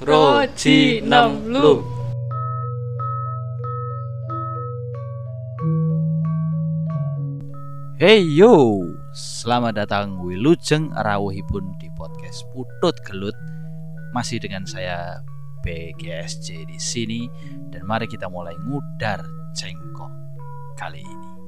Roji Nem Lu. Hey yo, selamat datang Wilujeng Rawuhipun di podcast Putut Gelut. Masih dengan saya BGSJ di sini dan mari kita mulai ngudar cengkok kali ini.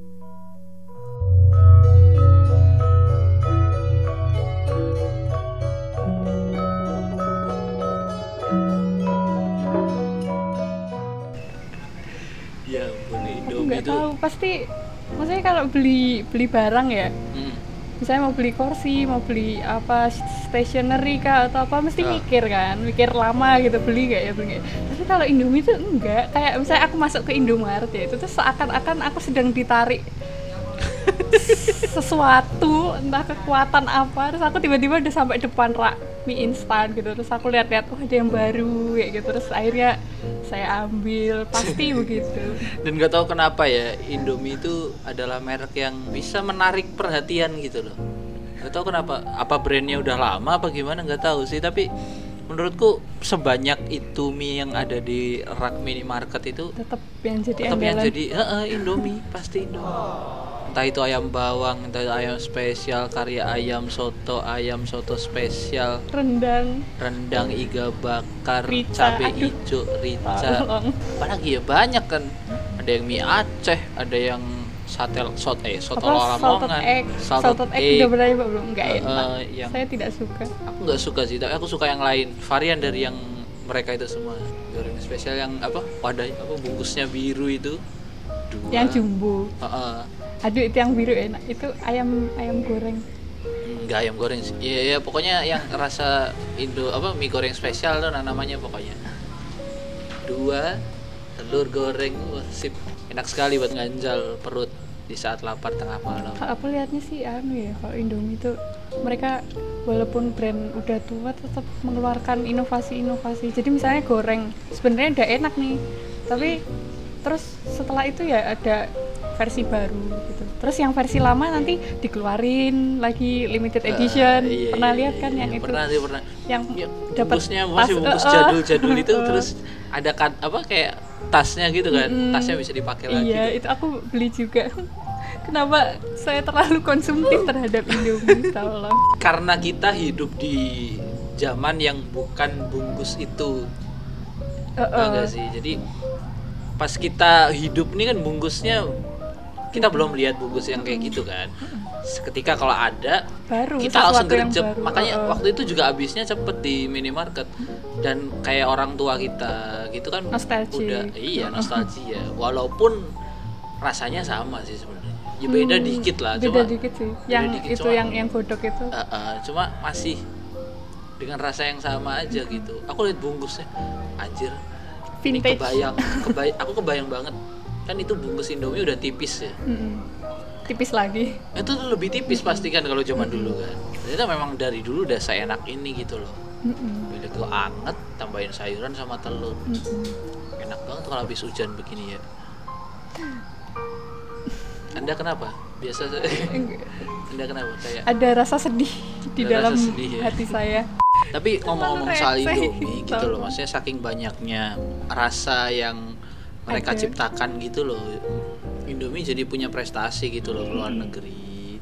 Itu. tahu pasti maksudnya kalau beli beli barang ya Hmm. misalnya mau beli kursi mau beli apa stationery kah atau apa mesti Ah. mikir kan mikir lama gitu beli gak ya beli nggak ya. tapi kalau Indomie itu enggak kayak misalnya aku masuk ke Indomaret ya itu tuh seakan-akan aku sedang ditarik sesuatu entah kekuatan apa terus aku tiba-tiba udah sampai depan rak mie instan gitu terus aku lihat-lihat oh ada yang baru kayak gitu terus akhirnya saya ambil pasti begitu Dan nggak tahu kenapa ya Indomie itu adalah merek yang bisa menarik perhatian gitu loh. Gak tahu kenapa. Apa brandnya udah lama apa gimana nggak tahu sih. Tapi menurutku sebanyak itu mie yang ada di rak minimarket itu tetap yang jadi tetap yang jadi "Heeh, Indomie pasti Indomie. Entah itu ayam bawang, entah itu ayam spesial, karya ayam soto, ayam soto spesial, rendang rendang iga bakar, Rica, cabai aduh. hijau, rica. Apalagi ya banyak kan. Ada yang mie Aceh, ada yang sate sot eh soto lamongan, egg salted, egg, udah pernah nyoba belum enggak ya Eh, yang saya tidak suka aku nggak suka sih, tapi aku suka yang lain, varian dari yang mereka itu semua. Goreng spesial yang apa? Wadah apa bungkusnya biru itu. Dua. yang jumbo Heeh. Aduh itu yang biru enak itu ayam ayam goreng Enggak ayam goreng sih. Iya, ya, pokoknya yang rasa Indo apa mie goreng spesial tuh nah, namanya pokoknya. Dua telur goreng wah, sip. Enak sekali buat nganjal perut di saat lapar tengah malam. kalau aku lihatnya sih anu ya kalau Indomie itu mereka walaupun brand udah tua tetap mengeluarkan inovasi-inovasi jadi misalnya goreng sebenarnya udah enak nih tapi terus setelah itu ya ada versi baru gitu terus yang versi lama nanti dikeluarin lagi limited edition Ah, iya, pernah iya, lihat kan iya, yang iya, itu Pernah sih pernah. yang Ya, dapat masih bungkus eh, eh, jadul-jadul itu eh. terus ada kan apa kayak tasnya gitu kan. Mm-mm. Tasnya bisa dipakai lagi. Iya, itu aku beli juga. Kenapa saya terlalu konsumtif terhadap Indomie, tolong. Karena kita hidup di zaman yang bukan bungkus itu Uh, Tau nggak sih jadi pas kita hidup nih kan bungkusnya kita belum lihat bungkus yang kayak gitu kan. Seketika kalau ada baru kita langsung gercep. makanya Uh, waktu itu juga habisnya cepet di minimarket. Dan kayak orang tua kita gitu kan Nostalgia. udah iya nostalgia. Walaupun rasanya sama sih sebenarnya. Ya beda Hmm, dikit lah beda cuma dikit sih. Yang dikit, itu cuma- yang yang godok itu. Uh, uh, cuma masih dengan rasa yang sama aja gitu. Aku lihat bungkusnya anjir ini Vintage. kebayang kebayang aku kebayang banget kan itu bungkus Indomie udah tipis ya Mm-mm. Tipis lagi. itu lebih tipis pasti kan kalau zaman dulu kan ternyata memang dari dulu udah seenak ini gitu loh Mm-mm. bila itu anget tambahin sayuran sama telur Mm-mm. enak banget kalau habis hujan begini ya anda kenapa biasa anda kenapa kayak Ada rasa sedih di Ada dalam sedih ya. hati saya. Tapi ngomong-ngomong soal Indomie gitu loh, maksudnya saking banyaknya rasa yang mereka Ada. ciptakan gitu loh. Indomie jadi punya prestasi gitu loh ke luar negeri.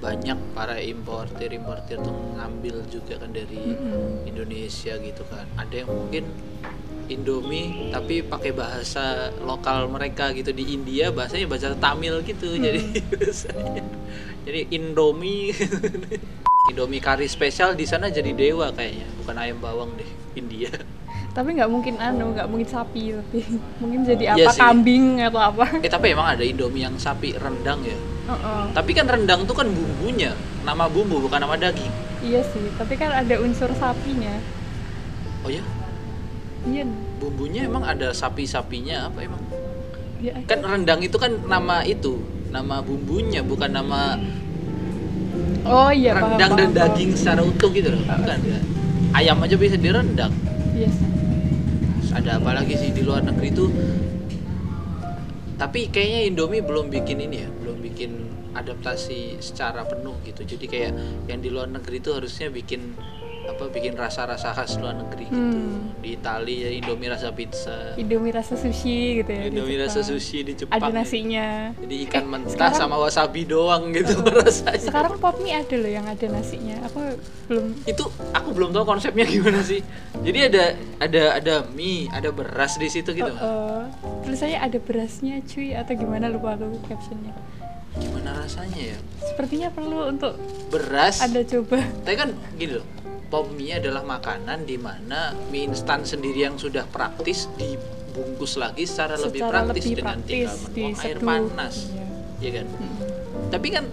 Banyak para importir-importir tuh ngambil juga kan dari Mm-mm. Indonesia gitu kan. Ada yang mungkin Indomie tapi pakai bahasa lokal mereka gitu di India bahasanya bahasa Tamil gitu jadi bahasanya jadi Indomie Indomie kari spesial di sana jadi dewa kayaknya bukan ayam bawang deh India Tapi nggak mungkin anu, nggak mungkin sapi tapi mungkin jadi Iya apa sih. kambing atau apa. eh tapi emang ada Indomie yang sapi rendang ya Uh-uh. tapi kan rendang tuh kan bumbunya nama bumbu bukan nama daging Iya sih, tapi kan ada unsur sapinya. oh ya Iya. bumbunya emang ada sapi-sapinya apa emang Ya, kan rendang itu kan nama itu nama bumbunya bukan nama Oh iya, paham, rendang dan paham, paham. daging secara utuh gitu loh bukan ya ayam aja bisa direndang Iya sih. Ada apa lagi sih di luar negeri itu tapi kayaknya Indomie belum bikin ini ya belum bikin adaptasi secara penuh gitu. Jadi kayak yang di luar negeri itu harusnya bikin apa bikin rasa-rasa khas luar negeri gitu. Hmm. di Italia ya Indomie rasa pizza. Indomie rasa sushi gitu ya Indomie rasa sushi di Jepang ada ya. nasinya. Jadi ikan Eh, mentah sekarang- sama wasabi doang gitu rasanya. Sekarang pop mie ada loh yang ada nasinya. Aku belum itu aku belum tahu konsepnya gimana sih. Jadi ada ada ada mie ada beras di situ gitu Oh, oh. tulisannya ada berasnya cuy atau gimana? Lupa aku captionnya. Gimana rasanya ya? Sepertinya perlu untuk beras? Ada coba. Tapi kan gini loh pop mie adalah makanan di mana mie instan sendiri yang sudah praktis dibungkus lagi secara, lebih secara praktis lebih dengan praktis tinggal menuang air panas Iya. ya kan? Mm. tapi kan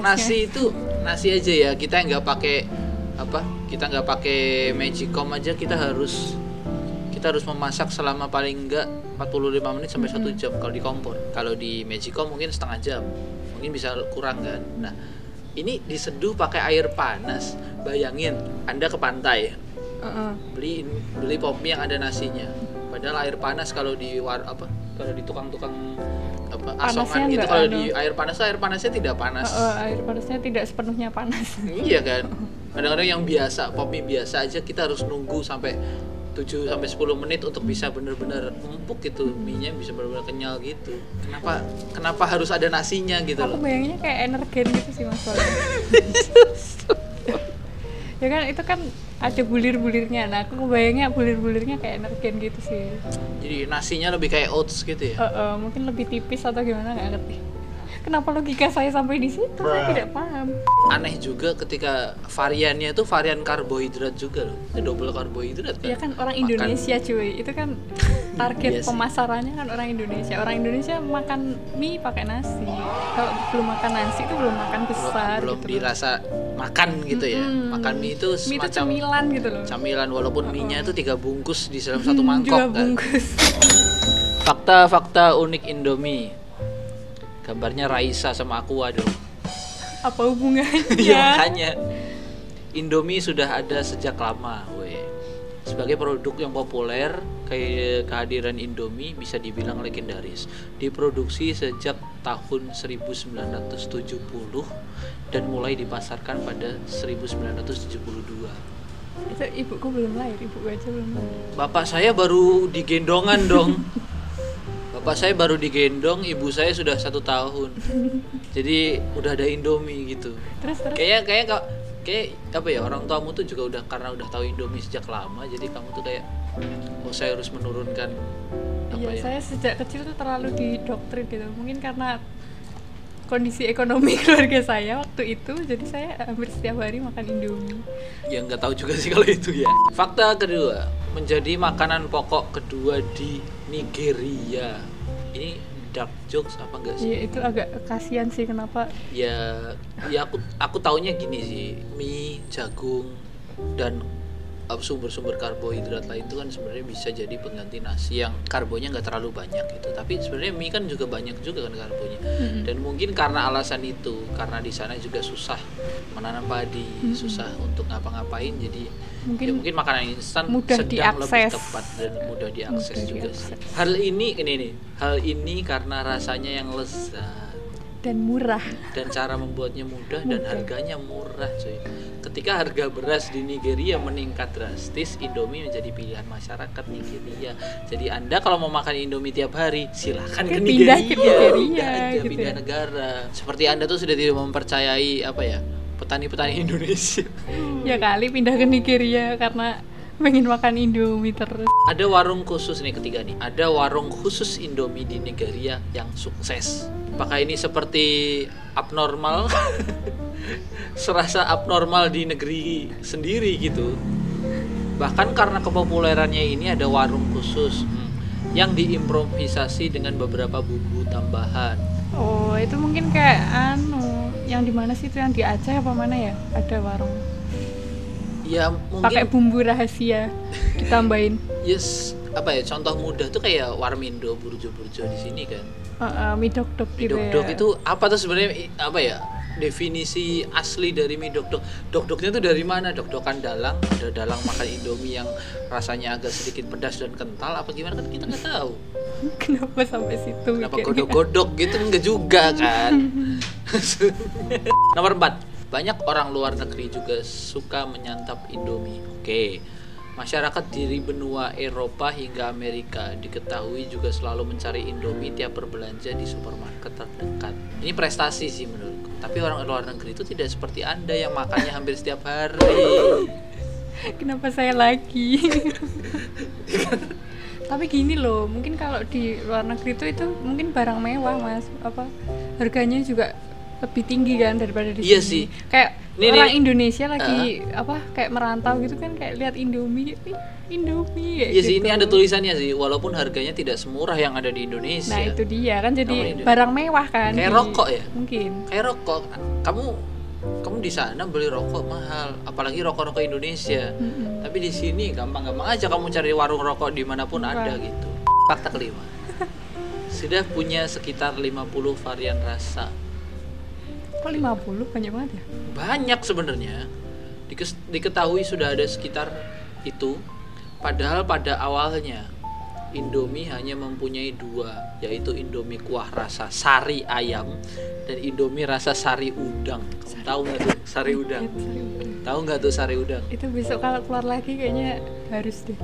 nasi itu nasi aja ya kita nggak pakai apa kita nggak pakai magicom aja kita harus kita harus memasak selama paling enggak 45 menit sampai satu jam kalau di kompor. Kalau di magicom mungkin setengah jam mungkin bisa kurang kan? Nah ini diseduh pakai air panas. Bayangin anda ke pantai. Heeh. beli beli pop mie yang ada nasinya. Padahal air panas kalau di war apa kalau di tukang-tukang apa asongan gitu kalau di air panas air panasnya tidak panas. Heeh, air panasnya tidak sepenuhnya panas. Iya kan? Kadang-kadang yang biasa pop mie biasa aja kita harus nunggu sampai 7 sampai 10 menit untuk bisa benar-benar empuk gitu mie-nya bisa benar-benar kenyal gitu. Kenapa kenapa harus ada nasinya gitu aku loh? bayanginnya kayak energen gitu sih mas ya kan itu kan ada bulir-bulirnya. Nah aku kebayangnya bulir-bulirnya kayak energen gitu sih. Jadi nasinya lebih kayak oats gitu ya? Eh, eh, mungkin lebih tipis atau gimana nggak ngerti kenapa logika saya sampai di situ? Saya tidak paham. Aneh juga ketika variannya itu varian karbohidrat juga loh. Itu double karbohidrat kan? Ya kan orang Makan- Indonesia cuy. Itu kan target Iya pemasarannya kan orang Indonesia. Orang Indonesia makan mie pakai nasi. Kalau belum makan nasi itu belum makan besar belum gitu dirasa makan gitu ya. Mm-mm. makan mie itu mie itu semacam cemilan gitu loh. camilan walaupun mie-nya itu tiga bungkus di dalam satu Hmm, mangkok dua kan. bungkus. Fakta-fakta unik Indomie gambarnya Raisa sama aku dong apa hubungannya? Ya makanya. Indomie sudah ada sejak lama weh. Sebagai produk yang populer kehadiran Indomie bisa dibilang legendaris. Diproduksi sejak tahun 1970 dan mulai dipasarkan pada 1972 itu ibuku belum lahir ibuku aja belum lahir. Bapak saya baru digendongan dong. Bapak saya baru digendong, ibu saya sudah satu tahun. Jadi udah ada Indomie gitu. terus terus Kayak kayak kak kayak apa ya orang tuamu tuh juga udah karena udah tahu Indomie sejak lama, jadi kamu tuh kayak oh saya harus menurunkan apa Iya, ya? saya sejak kecil tuh terlalu didoktrin gitu. Mungkin karena kondisi ekonomi keluarga saya waktu itu, jadi saya hampir setiap hari makan Indomie. Ya nggak tahu juga sih kalau itu ya. Fakta kedua, menjadi makanan pokok kedua di Nigeria. Ini dark jokes apa enggak sih? Iya, itu agak kasihan sih kenapa. Ya ya aku aku taunya gini sih. Mie jagung dan uh, sumber-sumber karbohidrat lain itu kan sebenarnya bisa jadi pengganti nasi yang karbonya nggak terlalu banyak gitu. Tapi sebenarnya mie kan juga banyak juga kan karbonya. Mm-mm. dan mungkin karena alasan itu karena di sana juga susah menanam padi susah untuk ngapa-ngapain jadi Mungkin ya mungkin makanan instan mudah sedang lebih diakses. tepat dan mudah diakses Mudah juga diakses. sih hal ini ini nih hal ini karena rasanya yang lezat dan murah. dan cara membuatnya mudah dan Mudah. harganya murah cuy ketika harga beras di Nigeria meningkat drastis Indomie menjadi pilihan masyarakat Nigeria jadi anda kalau mau makan Indomie tiap hari silahkan ke Nigeria pindah ke Nigeria, Pindah aja, gitu pindah ya. negara seperti anda tuh sudah tidak mempercayai apa ya petani-petani Indonesia Ya kali pindah ke Nigeria karena pengen makan Indomie terus. ada warung khusus nih ketiga nih. Ada warung khusus Indomie di Nigeria yang sukses. Apakah ini seperti abnormal? Serasa abnormal di negeri sendiri gitu. Bahkan karena kepopulerannya ini ada warung khusus hmm, yang diimprovisasi dengan beberapa bumbu tambahan. Oh, itu mungkin kayak anu, yang di mana sih itu yang di Aceh apa mana ya? Ada warung ya pakai mungkin bumbu rahasia ditambahin. Yes apa ya contoh mudah tuh kayak warmindo burjo-burjo di sini kan. Uh, uh, mie dok-dok gitu Mie ya. itu apa tuh sebenarnya apa ya definisi asli dari mie dok-dok dok-doknya tuh dari mana? Dok-dokan dalang ada dalang makan indomie yang rasanya agak sedikit pedas dan kental apa gimana? Kan kita nggak tahu. Kenapa sampai situ kenapa godok-godok gitu? Enggak juga kan. Nomor 4 banyak orang luar negeri juga suka menyantap Indomie. Oke. Masyarakat di benua Eropa hingga Amerika diketahui juga selalu mencari Indomie tiap berbelanja di supermarket terdekat. Ini prestasi sih menurutku. Tapi orang luar negeri itu tidak seperti Anda yang makannya hampir setiap hari. Kenapa saya lagi? Tapi gini loh, mungkin kalau di luar negeri itu itu mungkin barang mewah mas, apa harganya juga lebih tinggi kan daripada di Iya sini. sih. Kayak Ini- orang ini- Indonesia lagi apa kayak merantau gitu kan kayak lihat Indomie, "Ih, Indomie. Iya sih, gitu. ini ada tulisannya sih, walaupun harganya tidak semurah yang ada di Indonesia. Nah itu dia kan jadi barang mewah kan. Kayak di- rokok ya? Mungkin. Kayak rokok, kamu kamu di sana beli rokok mahal, apalagi rokok-rokok Indonesia. Mm-mm. Tapi di sini gampang-gampang aja kamu cari warung rokok di mana pun Murah. ada gitu. Fakta kelima, sudah punya sekitar 50 varian rasa. Kok 50 banyak banget ya? Banyak sebenarnya. Diketahui sudah ada sekitar itu. Padahal pada awalnya Indomie hanya mempunyai dua, yaitu Indomie kuah rasa sari ayam dan Indomie rasa sari udang. Kamu tahu nggak tuh sari udang? Iya, sari udang. Tahu nggak tuh sari udang? Itu besok kalau keluar lagi kayaknya harus deh.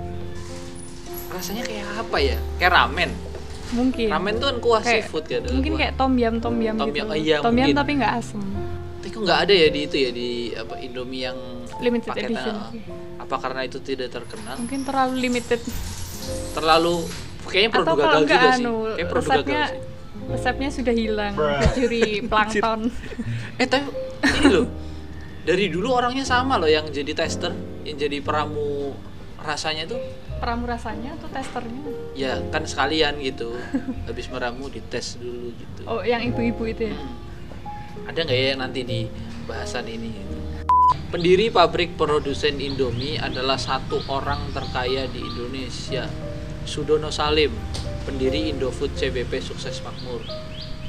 Rasanya kayak apa ya? Kayak ramen. Mungkin. Ramen tuh kan kuah Kayak- seafood kan? Mungkin kuah. kayak tom yam tom yam Tom gitu. yam, iya, tom yam mungkin. tapi nggak asem. Tapi kok nggak ada ya di itu ya di apa Indomie yang Limited paketan, edition. Apa karena itu tidak terkenal? Mungkin terlalu limited. Terlalu kayaknya produk Atau kalau gagal juga sih. anu, Kayak produk resepnya gagal sih. resepnya sudah hilang. Mencuri plankton. Eh tapi ini loh. Dari dulu orangnya sama loh yang jadi tester, yang jadi peramu rasanya tuh Peramu rasanya atau testernya? ya kan sekalian gitu. Habis meramu dites dulu gitu. Oh, yang ibu-ibu itu ya. Hmm. Ada nggak ya nanti di bahasan ini? Pendiri pabrik produsen Indomie adalah satu orang terkaya di Indonesia, Sudono Salim, pendiri Indofood CBP Sukses Makmur,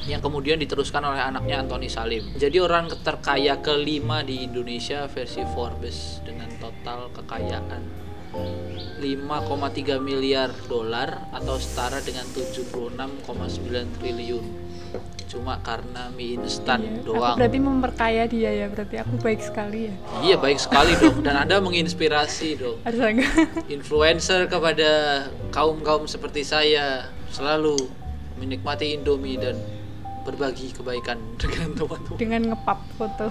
yang kemudian diteruskan oleh anaknya Antoni Salim. Jadi orang terkaya kelima di Indonesia versi Forbes dengan total kekayaan 5,3 miliar dolar atau setara dengan 76,9 triliun. Cuma karena mie instan Iya, doang. Aku berarti memperkaya dia ya, berarti aku baik sekali ya. Iya baik sekali dong dan Anda menginspirasi dong. Harus? Influencer kepada kaum-kaum seperti saya selalu menikmati Indomie dan berbagi kebaikan dengan teman-teman. Dengan ngepap foto.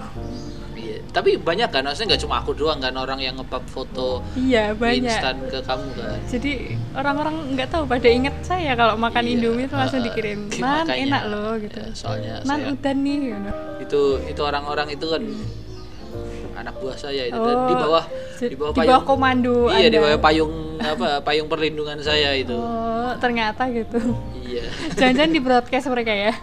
Iya. Tapi banyak kan, maksudnya nggak cuma aku doang kan orang yang ngepap foto Iya, banyak. instan ke kamu kan. Jadi orang-orang nggak tahu pada inget saya kalau makan Iya, Indomie itu langsung dikirim. uh, makanya, enak loh gitu. ya, soalnya Nan saya- udan nih gitu. Itu itu orang-orang itu kan anak buah saya itu Oh, di bawah di bawah di payung bawah komando Iya, di Anda. bawah payung apa payung perlindungan saya itu. Oh, ternyata gitu. Iya. Jangan-jangan di broadcast mereka ya.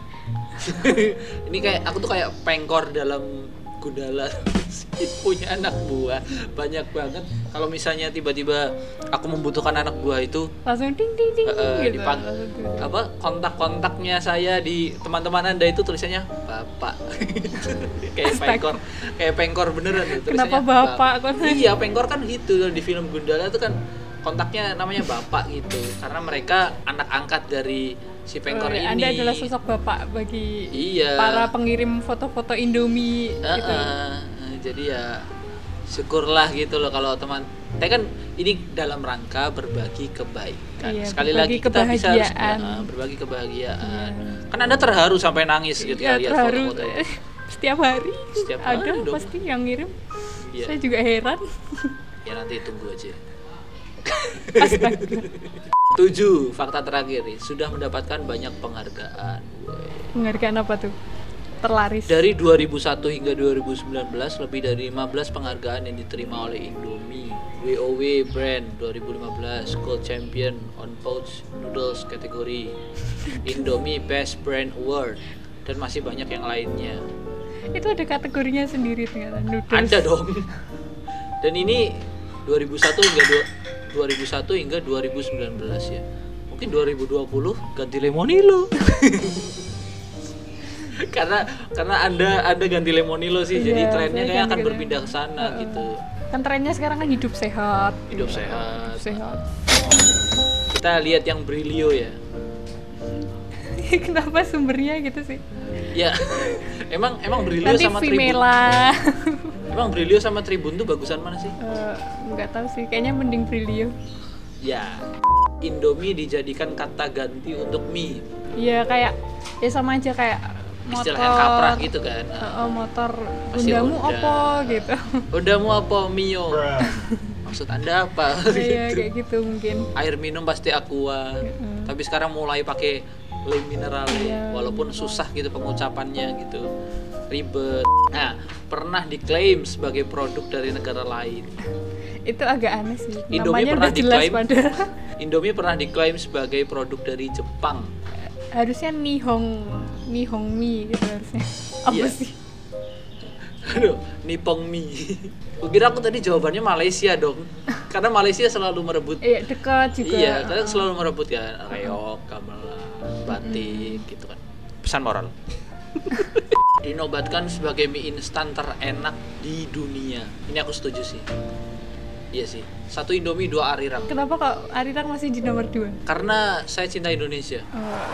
ini kayak aku tuh kayak pengkor dalam Gundala. Punya anak buah banyak banget. Kalau misalnya tiba-tiba aku membutuhkan anak buah itu Langsung ding ding ding eh, gitu. dipang- apa kontak-kontaknya saya di teman-teman anda itu tulisannya bapak. Kayak pengkor kayak pengkor beneran tuh, Kenapa tulisannya bapak? Kok- iya pengkor kan gitu di film Gundala itu kan kontaknya namanya bapak gitu. Karena mereka anak angkat dari si pengkor Oh, ini ya, Anda adalah sosok bapak bagi Iya. para pengirim foto-foto Indomie Eh, gitu. jadi ya syukurlah gitu loh kalau teman saya kan ini dalam rangka berbagi kebaikan Iya, sekali berbagi lagi kita bisa harus eh, berbagi kebahagiaan Iya. kan anda terharu sampai nangis gitu Ya, lihat terharu foto-foto setiap hari. Setiap ada hari dong. pasti yang ngirim. Iya. Saya juga heran. ya nanti tunggu aja. tujuh fakta terakhir sudah mendapatkan banyak penghargaan Woi. Penghargaan apa tuh? Terlaris. Dari 2001 hingga 2019 lebih dari 15 penghargaan yang diterima oleh Indomie, WOW Brand 2015, Gold Champion on Pouch Noodles kategori, Indomie Best Brand Award dan masih banyak yang lainnya. itu ada kategorinya sendiri ternyata noodles. Ada dong. Dan ini 2001 hingga 2001 hingga 2019 ya. Mungkin 2020 ganti Lemonilo. karena karena Anda Anda ganti Lemonilo sih. jadi Iya, trennya saya kayak akan berpindah ke sana Heeh. gitu. Kan trennya sekarang kan hidup sehat. Hidup sehat. Sehat. Kita lihat yang Brilio ya. Kenapa sumbernya gitu sih? ya emang emang Brilio nanti sama Tribun Vimela emang Brilio sama Tribun tuh bagusan mana sih? Eh, nggak tahu sih kayaknya mending Brilio. Ya Indomie dijadikan kata ganti untuk mie. Iya kayak ya sama aja kayak motor. istilahnya kaprah gitu kan. Heeh, motor Honda. opo gitu. Udah mau apa mio? Maksud anda apa? Iya Gitu. kayak gitu mungkin. Air minum pasti aqua. Heeh. tapi sekarang mulai pakai le mineral Iya. walaupun susah gitu pengucapannya gitu ribet nah pernah diklaim sebagai produk dari negara lain itu agak aneh sih Indomie namanya pernah udah jelas diklaim padahal Indomie pernah diklaim sebagai produk dari Jepang harusnya Nihong Nihong Mi gitu harusnya apa Iya. sih Aduh, Nippon mie. Kukira aku tadi jawabannya Malaysia dong. Karena Malaysia selalu merebut. iya dekat juga Iya, karena selalu merebut ya reok, gamelan, batik gitu kan. Pesan moral. Dinobatkan sebagai mie instan terenak di dunia. Ini aku setuju sih. Iya sih. Satu Indomie, dua Arirang. kenapa kok Arirang masih di nomor dua Karena saya cinta Indonesia. Oh,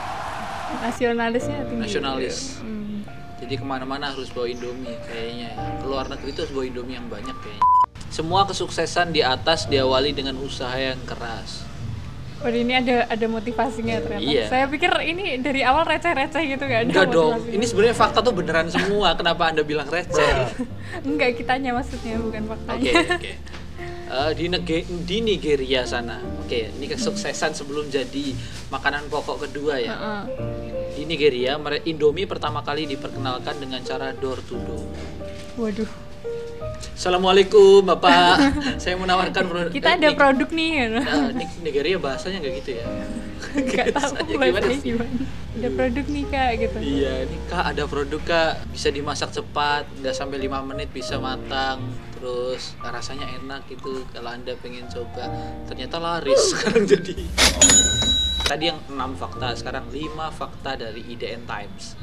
nasionalisnya tinggi Nasionalis. Hmm. Jadi ke mana-mana harus bawa Indomie kayaknya. ya. Keluar negeri itu harus bawa Indomie yang banyak kayaknya. Semua kesuksesan di atas diawali dengan usaha yang keras. Oh ini ada ada motivasinya ternyata. Iya. Saya pikir ini dari awal receh-receh gitu ada Enggak dong, ini sebenarnya fakta tuh beneran semua. Kenapa anda bilang receh? Enggak kitanya maksudnya bukan faktanya. Oke oke. Eh, di, nege- di Nigeria sana, oke, ini kesuksesan sebelum jadi makanan pokok kedua ya. Heeh. Di Nigeria, Indomie pertama kali diperkenalkan dengan cara door to door. Waduh. Assalamualaikum Bapak, saya menawarkan produk. Kita eh, ada produk nih. Nah, Ni- Nigeria bahasanya nggak gitu ya? Enggak tahu gimana sih? gimana. Ada produk nih Kak gitu. Iya, ini kak ada produk kak bisa dimasak cepat, nggak sampai lima menit bisa matang, terus rasanya enak gitu. Kalau anda pengen coba, ternyata laris sekarang jadi. Tadi yang enam fakta, sekarang lima fakta dari IDN Times.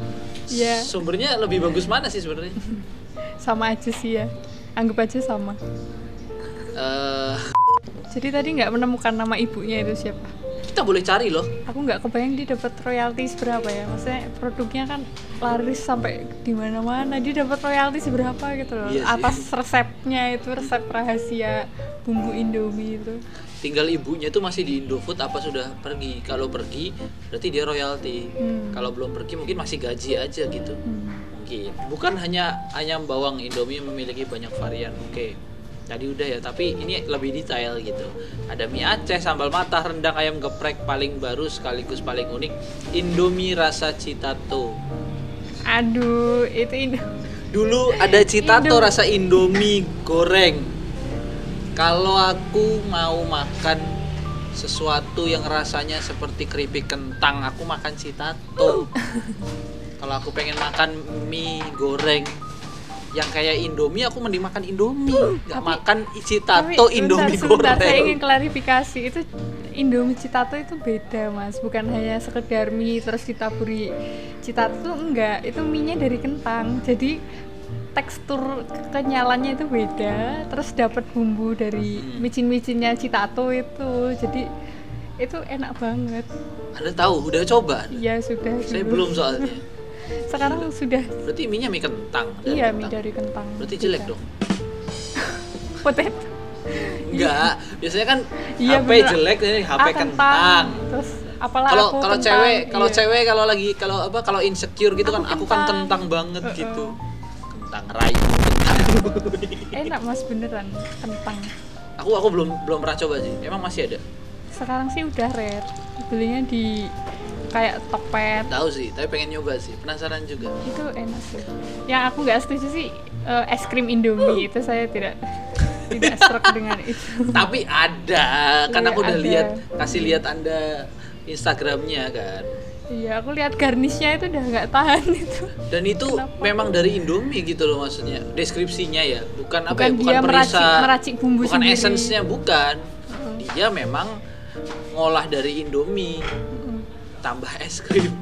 Iya. Sumbernya lebih bagus mana sih sebenarnya? Sama aja sih ya. Anggap aja sama. Eh, Jadi tadi nggak menemukan nama ibunya itu siapa? kita boleh cari loh. Aku nggak kebayang dia dapat royalti berapa ya. Maksudnya produknya kan laris sampai di mana-mana. Dia dapat royalti seberapa gitu loh. Iya. Atas resepnya itu resep rahasia bumbu Indomie itu. Tinggal ibunya tuh masih di Indofood apa sudah pergi? Kalau pergi berarti dia royalti. Hmm. Kalau belum pergi mungkin masih gaji aja gitu. Hmm. Mungkin. Bukan hanya ayam bawang Indomie memiliki banyak varian. Oke tadi udah ya tapi ini lebih detail gitu. Ada mie Aceh sambal matah rendang ayam geprek paling baru sekaligus paling unik Indomie rasa citato. Aduh, itu Indo- dulu ada citato Indo- rasa Indomie goreng. Kalau aku mau makan sesuatu yang rasanya seperti keripik kentang aku makan citato kalau aku pengen makan mie goreng yang kayak Indomie aku mending makan Indomie. Nggak Tapi- makan Tapi Citato Indomie sebentar, sebentar, saya ingin goreng klarifikasi. Itu Indomie Citato itu beda mas, bukan hanya sekedar mie terus ditaburi. Citato itu enggak, itu mie-nya dari kentang, jadi tekstur kenyalannya itu beda, terus dapat bumbu dari Hmm. micin-micinnya Citato itu, jadi itu enak banget. Anda tahu? Udah coba? Iya sudah. saya dulu. belum soalnya Sekarang sudah. berarti mie nya mie kentang dari Iya kentang. mie dari kentang. berarti jelek Beda. dong Potato. enggak biasanya kan Iya, HP bener. jelek ini HP Ah, kentang Terus apalah kalau aku kalau kentang, cewek kalau iya. cewek kalau lagi kalau apa kalau insecure gitu Aku kan aku kan kentang. kentang banget Heeh. gitu kentang rayu kentang enak mas beneran kentang aku aku belum belum pernah coba sih emang masih ada sekarang sih udah rare belinya di kayak topet tahu sih tapi pengen nyoba sih. Penasaran juga. Itu enak sih. Yang aku nggak setuju sih eh, es krim indomie. Itu saya tidak tidak serak dengan itu. Tapi ada. Kan Iya, aku udah ada. lihat kasih lihat anda Instagramnya kan? Iya aku lihat garnishnya itu udah nggak tahan itu. Dan itu Kenapa? memang dari Indomie gitu loh maksudnya. Deskripsinya ya. Bukan apa bukan ya bukan dia meracik perisa. meracik bumbu bukan sendiri. essence-nya bukan. Heeh. dia memang ngolah dari Indomie. Tambah es krim.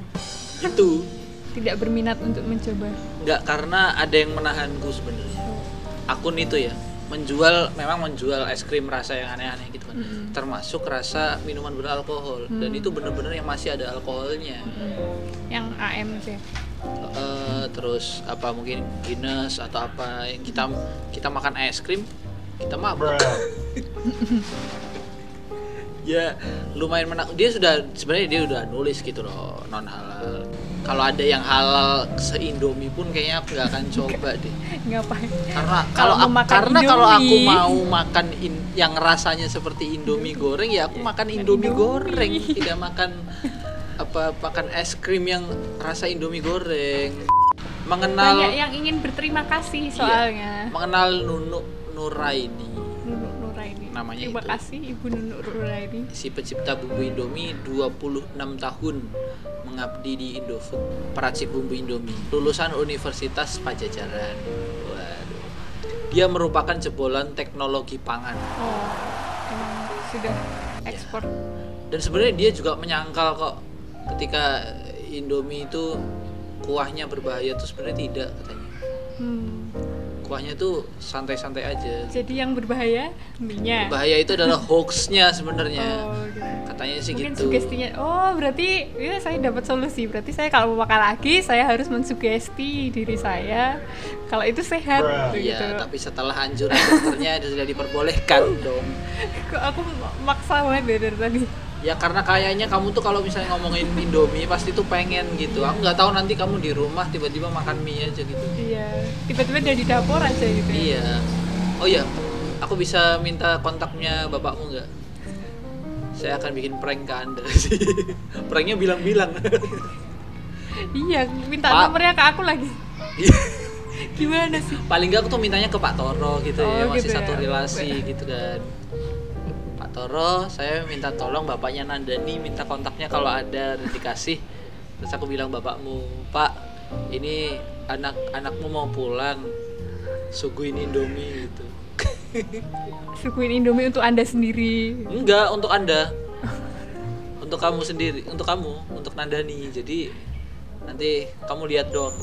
Itu. Tidak berminat untuk mencoba. Nggak karena ada yang menahanku sebenarnya. Akun itu ya. Menjual memang menjual es krim rasa yang aneh-aneh gitu kan. Mm-mm. termasuk rasa minuman beralkohol. Dan Hmm. itu bener-bener yang masih ada alkoholnya. Mm. yang AMC eh, terus apa mungkin Guinness atau apa yang kita kita makan es krim kita mabuk ya lumayan menak dia sudah sebenarnya dia udah nulis gitu loh non halal kalau ada yang halal se Indomie pun kayaknya aku nggak akan coba deh. ngapain? Karena Kalau karena kalau aku mau makan in- yang rasanya seperti Indomie goreng ya aku makan Indomie, Indomie. goreng. Tidak makan apa makan es krim yang rasa Indomie goreng. Mengenal banyak yang ingin berterima kasih Iya. soalnya. mengenal Nunu Nuraini Namanya terima itu. kasih ibu Nunuk Nuraini si pencipta bumbu Indomie 26 tahun mengabdi di Indofood peracik bumbu Indomie. Lulusan Universitas Pajajaran. Waduh. Dia merupakan jebolan teknologi pangan. Oh emang sudah Iya. ekspor. Dan sebenarnya dia juga menyangkal kok ketika Indomie itu kuahnya berbahaya tuh sebenarnya tidak katanya. Hmm. Kuahnya tuh santai-santai aja. Jadi yang berbahaya minyak bahaya itu adalah hoaxnya sebenarnya. Oh gitu. Katanya sih mungkin gitu. sugestinya oh berarti ya saya dapat solusi. Berarti saya kalau mau makan lagi saya harus mensugesti diri saya kalau itu sehat Iya, gitu. Tapi setelah anjuran dokternya itu sudah diperbolehkan dong. kok aku maksa banget dari tadi Ya karena kayaknya kamu tuh kalau misalnya ngomongin Indomie pasti tuh pengen gitu. Aku nggak tahu nanti kamu di rumah tiba-tiba makan mie aja gitu. iya tiba-tiba dia di dapur aja gitu ya. Iya. Oh iya, aku bisa minta kontaknya bapakmu nggak? Saya akan bikin prank ke anda sih. Pranknya bilang-bilang. iya minta Pak. nomornya ke aku lagi gimana sih Paling nggak aku tuh mintanya ke Pak Toro gitu ya, Oh, masih gitu satu ya. relasi gitu kan. Toro, saya minta tolong bapaknya Nandani minta kontaknya kalau ada dikasih. Terus aku bilang bapakmu, Pak, ini anak anakmu mau pulang, suguhin Indomie gitu. sukuin Indomie untuk anda sendiri Enggak, untuk anda, untuk kamu sendiri, untuk kamu, untuk Nandani. Jadi nanti kamu lihat dong.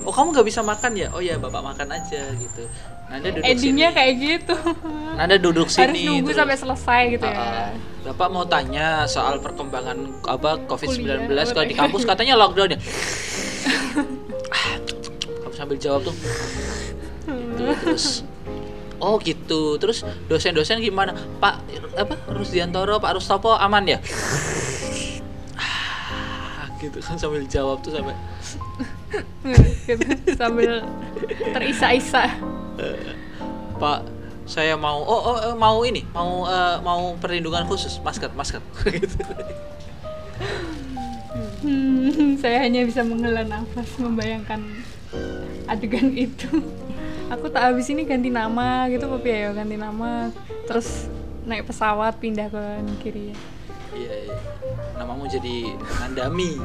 Oh kamu nggak bisa makan ya? Oh ya bapak makan aja gitu. Nanda duduk endingnya sini. kayak gitu Nanda duduk sini. harus nunggu sampai selesai gitu Ah, ya. Bapak mau tanya soal perkembangan apa COVID-19 Kuliah. kalau di kampus katanya lockdown ya. Kamu sambil jawab tuh. Gitu, terus Oh gitu. Terus dosen-dosen gimana? Pak apa Rusdiantoro, Pak Rustopo aman ya? Ah, gitu kan sambil jawab tuh sampai gitu. sambil terisa-isa Pak saya mau oh, oh eh, mau ini mau eh, mau perlindungan khusus masker masker gitu. Hmm, saya hanya bisa menghela nafas membayangkan adegan itu. Aku tak habis ini ganti nama gitu tapi ya ganti nama terus naik pesawat pindah ke kiri. Iya, iya. Namamu jadi Nandami.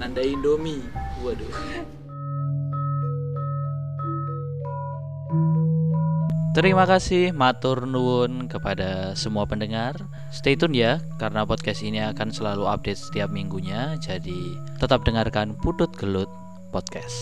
Nanda Indomie. Waduh. Terima kasih matur nuwun kepada semua pendengar. Stay tune ya karena podcast ini akan selalu update setiap minggunya. Jadi tetap dengarkan Putut Gelut Podcast.